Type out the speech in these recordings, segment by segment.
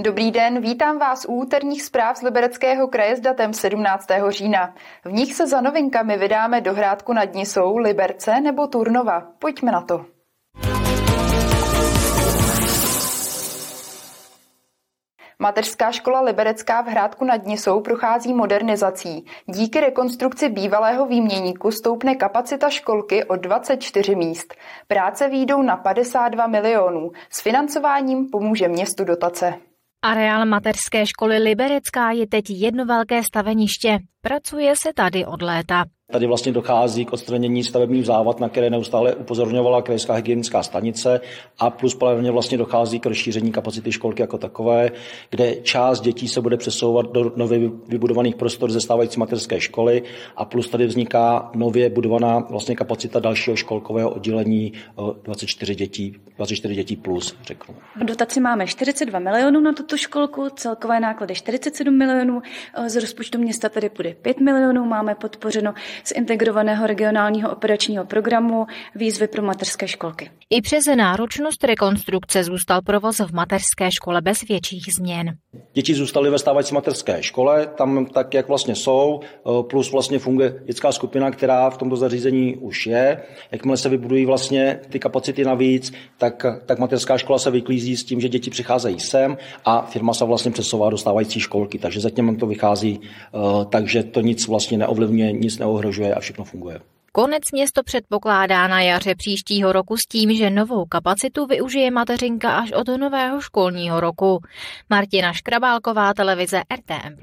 Dobrý den, vítám vás u úterních zpráv z Libereckého kraje s datem 17. října. V nich se za novinkami vydáme do Hrádku nad Nisou, Liberce nebo Turnova. Pojďme na to. Mateřská škola Liberecká v Hrádku nad Nisou prochází modernizací. Díky rekonstrukci bývalého výměníku stoupne kapacita školky o 24 míst. Práce výjdou na 52 milionů. S financováním pomůže městu dotace. Areál mateřské školy Liberecká je teď jedno velké staveniště. Pracuje se tady od léta. Tady vlastně dochází k odstranění stavebních závad, na které neustále upozorňovala krajská hygienická stanice a plus paralelně vlastně dochází k rozšíření kapacity školky jako takové, kde část dětí se bude přesouvat do nově vybudovaných prostor ze stávající mateřské školy a plus tady vzniká nově budovaná vlastně kapacita dalšího školkového oddělení 24 dětí, 24 dětí plus, řeknu. V dotaci máme 42 milionů na tuto školku, celkové náklady 47 milionů, z rozpočtu města tady půjde 5 milionů, máme podpořeno z integrovaného regionálního operačního programu výzvy pro mateřské školky. I přes náročnost rekonstrukce zůstal provoz v mateřské škole bez větších změn. Děti zůstaly ve stávající mateřské škole, tam tak, jak vlastně jsou, plus vlastně funguje dětská skupina, která v tomto zařízení už je. Jakmile se vybudují vlastně ty kapacity navíc, tak, tak mateřská škola se vyklízí s tím, že děti přicházejí sem a firma se vlastně přesouvá do stávající školky. Takže zatím to vychází, takže to nic vlastně neovlivňuje, nic neohrožuje a všechno funguje. Konec město předpokládá na jaře příštího roku s tím, že novou kapacitu využije mateřinka až od nového školního roku. Martina Škrabálková, televize RTM+.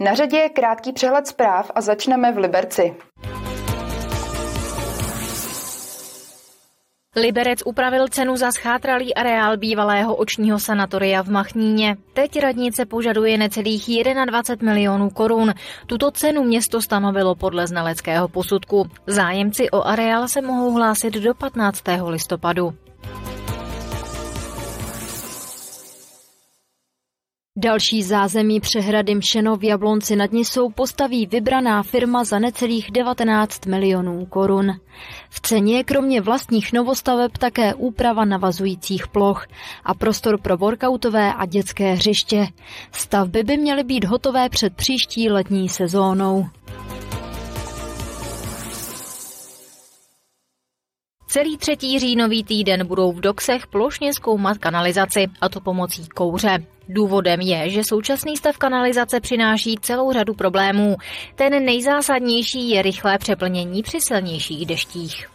Na řadě je krátký přehled zpráv a začneme v Liberci. Liberec upravil cenu za schátralý areál bývalého očního sanatoria v Machníně. Teď radnice požaduje necelých 21 milionů korun. Tuto cenu město stanovilo podle znaleckého posudku. Zájemci o areál se mohou hlásit do 15. listopadu. Další zázemí přehrady Mšeno v Jablonci nad Nisou postaví vybraná firma za necelých 19 milionů korun. V ceně je kromě vlastních novostaveb také úprava navazujících ploch a prostor pro workoutové a dětské hřiště. Stavby by měly být hotové před příští letní sezónou. Celý třetí říjnový týden budou v doksech plošně zkoumat kanalizaci, a to pomocí kouře. Důvodem je, že současný stav kanalizace přináší celou řadu problémů. Ten nejzásadnější je rychlé přeplnění při silnějších deštích.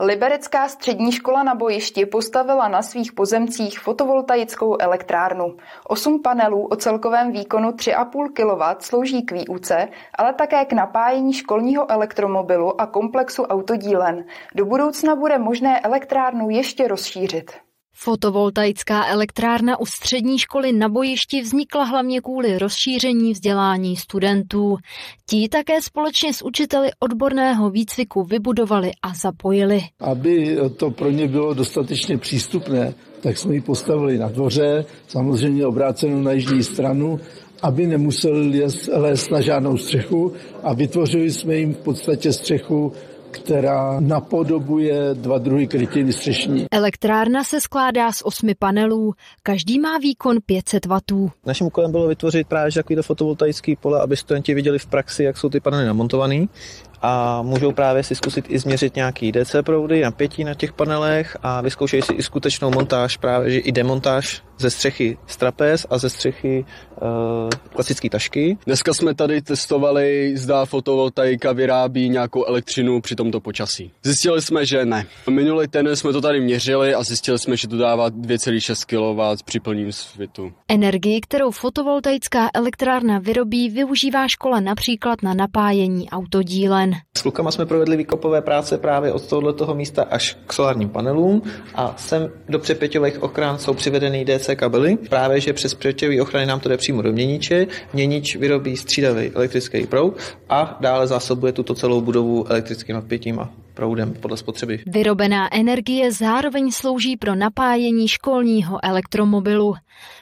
Liberecká střední škola na bojišti postavila na svých pozemcích fotovoltaickou elektrárnu. Osm panelů o celkovém výkonu 3,5 kW slouží k výuce, ale také k napájení školního elektromobilu a komplexu autodílen. Do budoucna bude možné elektrárnu ještě rozšířit. Fotovoltaická elektrárna u střední školy na bojišti vznikla hlavně kvůli rozšíření vzdělání studentů. Ti také společně s učiteli odborného výcviku vybudovali a zapojili. Aby to pro ně bylo dostatečně přístupné, tak jsme ji postavili na dvoře, samozřejmě obrácenou na jižní stranu, aby nemuseli lézt na žádnou střechu a vytvořili jsme jim v podstatě střechu která napodobuje dva druhy krytiny střešní. Elektrárna se skládá z osmi panelů, každý má výkon 500 W. Naším úkolem bylo vytvořit právě takovýto fotovoltaický pole, aby studenti viděli v praxi, jak jsou ty panely namontované a můžou právě si zkusit i změřit nějaký DC proudy, napětí na těch panelech a vyzkoušejí si i skutečnou montáž, právě že i demontáž ze střechy strapez a ze střechy uh, klasické tašky. Dneska jsme tady testovali, zda fotovoltaika vyrábí nějakou elektřinu při tomto počasí. Zjistili jsme, že ne. Minulý týden jsme to tady měřili a zjistili jsme, že to dává 2,6 kW při plným světu. Energii, kterou fotovoltaická elektrárna vyrobí, využívá škola například na napájení autodílen. S klukama jsme provedli výkopové práce právě od tohoto místa až k solárním panelům a sem do přepěťových ochran jsou přivedeny DC kabely. Právě, že přes přepěťové ochrany nám to jde přímo do měniče. Měnič vyrobí střídavý elektrický proud a dále zásobuje tuto celou budovu elektrickým napětím a proudem podle spotřeby. Vyrobená energie zároveň slouží pro napájení školního elektromobilu.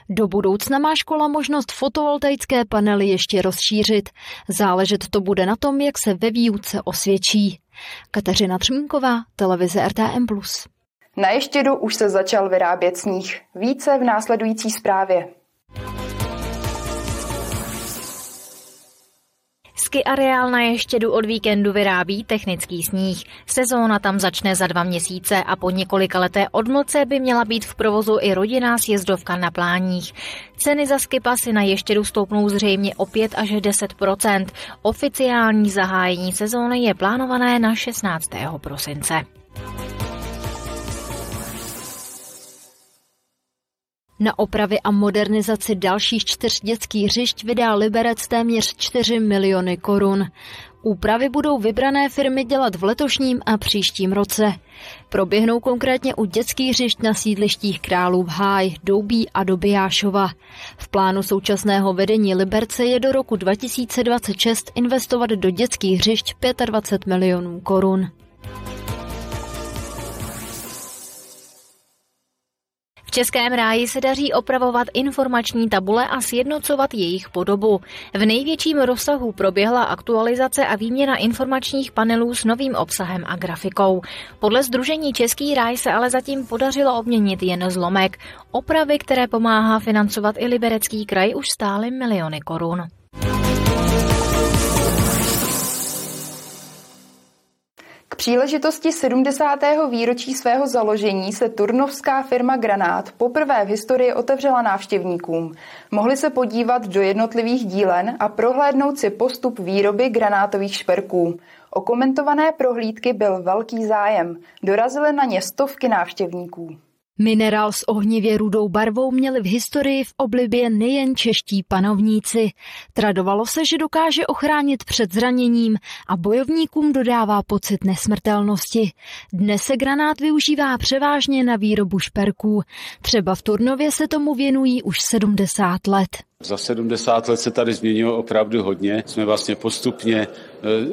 Do budoucna má škola možnost fotovoltaické panely ještě rozšířit. Záležet to bude na tom, jak se ve výuce osvědčí. Kateřina Třmínková, televize RTM+. Na Ještědu už se začal vyrábět sníh. Více v následující zprávě. Ski areál na Ještědu od víkendu vyrábí technický sníh. Sezóna tam začne za dva měsíce a po několika leté odmlce by měla být v provozu i rodinná sjezdovka na pláních. Ceny za skipasy na Ještědu stoupnou zřejmě o 5 až 10% Oficiální zahájení sezóny je plánované na 16. prosince. Na opravy a modernizaci dalších čtyř dětských hřišť vydá Liberec téměř 4 miliony korun. Úpravy budou vybrané firmy dělat v letošním a příštím roce. Proběhnou konkrétně u dětských hřišť na sídlištích Králův Háj, Doubí a Dobijášova. V plánu současného vedení Liberce je do roku 2026 investovat do dětských hřišť 25 milionů korun. Českém ráji se daří opravovat informační tabule a sjednocovat jejich podobu. V největším rozsahu proběhla aktualizace a výměna informačních panelů s novým obsahem a grafikou. Podle Združení Český ráj se ale zatím podařilo obměnit jen zlomek. Opravy, které pomáhá financovat i liberecký kraj, už stály miliony korun. K příležitosti 70. výročí svého založení se turnovská firma Granát poprvé v historii otevřela návštěvníkům. Mohli se podívat do jednotlivých dílen a prohlédnout si postup výroby granátových šperků. O komentované prohlídky byl velký zájem. Dorazily na ně stovky návštěvníků. Minerál s ohnivě rudou barvou měli v historii v oblibě nejen čeští panovníci. Tradovalo se, že dokáže ochránit před zraněním a bojovníkům dodává pocit nesmrtelnosti. Dnes se granát využívá převážně na výrobu šperků. Třeba v Turnově se tomu věnují už 70 let. Za 70 let se tady změnilo opravdu hodně. Jsme vlastně postupně e,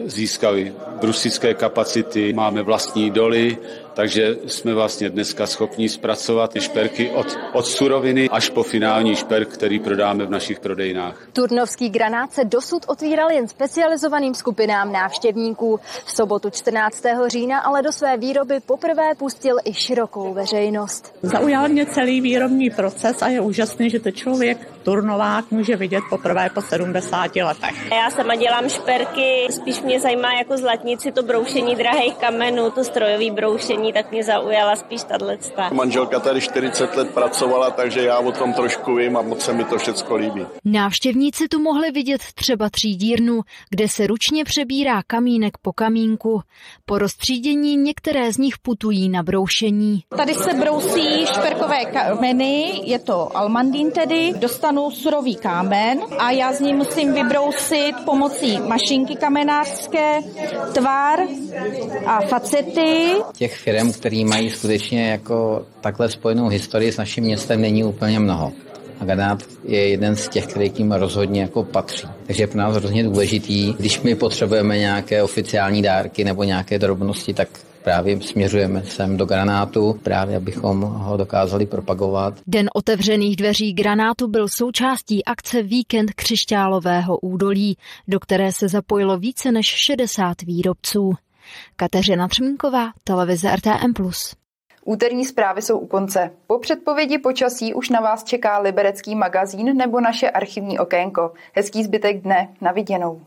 získali brusické kapacity, máme vlastní doly, takže jsme vlastně dneska schopni zpracovat ty šperky od, od suroviny až po finální šperk, který prodáme v našich prodejnách. Turnovský granát se dosud otvíral jen specializovaným skupinám návštěvníků. V sobotu 14. října ale do své výroby poprvé pustil i širokou veřejnost. Zaujal mě celý výrobní proces a je úžasný, že to člověk turnovák může vidět poprvé po 70 letech. Já sama dělám šperky, spíš mě zajímá jako zlatnici to broušení drahých kamenů, to strojový broušení, tak mě zaujala spíš tato. Manželka tady 40 let pracovala, takže já o tom trošku vím a moc se mi to všechno líbí. Návštěvníci tu mohli vidět třeba třídírnu, kde se ručně přebírá kamínek po kamínku. Po rozstřídění některé z nich putují na broušení. Tady se brousí šperkové kameny, je to almandín tedy, dostanu dostanu surový kámen a já z ní musím vybrousit pomocí mašinky kamenářské tvar a facety. Těch firm, které mají skutečně jako takhle spojenou historii s naším městem, není úplně mnoho. A Granát je jeden z těch, který tím rozhodně jako patří. Takže je pro nás hrozně důležitý, když my potřebujeme nějaké oficiální dárky nebo nějaké drobnosti, tak právě směřujeme sem do granátu, právě abychom ho dokázali propagovat. Den otevřených dveří granátu byl součástí akce Víkend křišťálového údolí, do které se zapojilo více než 60 výrobců. Kateřina Třmínková, televize RTM+. Úterní zprávy jsou u konce. Po předpovědi počasí už na vás čeká liberecký magazín nebo naše archivní okénko. Hezký zbytek dne. Na viděnou.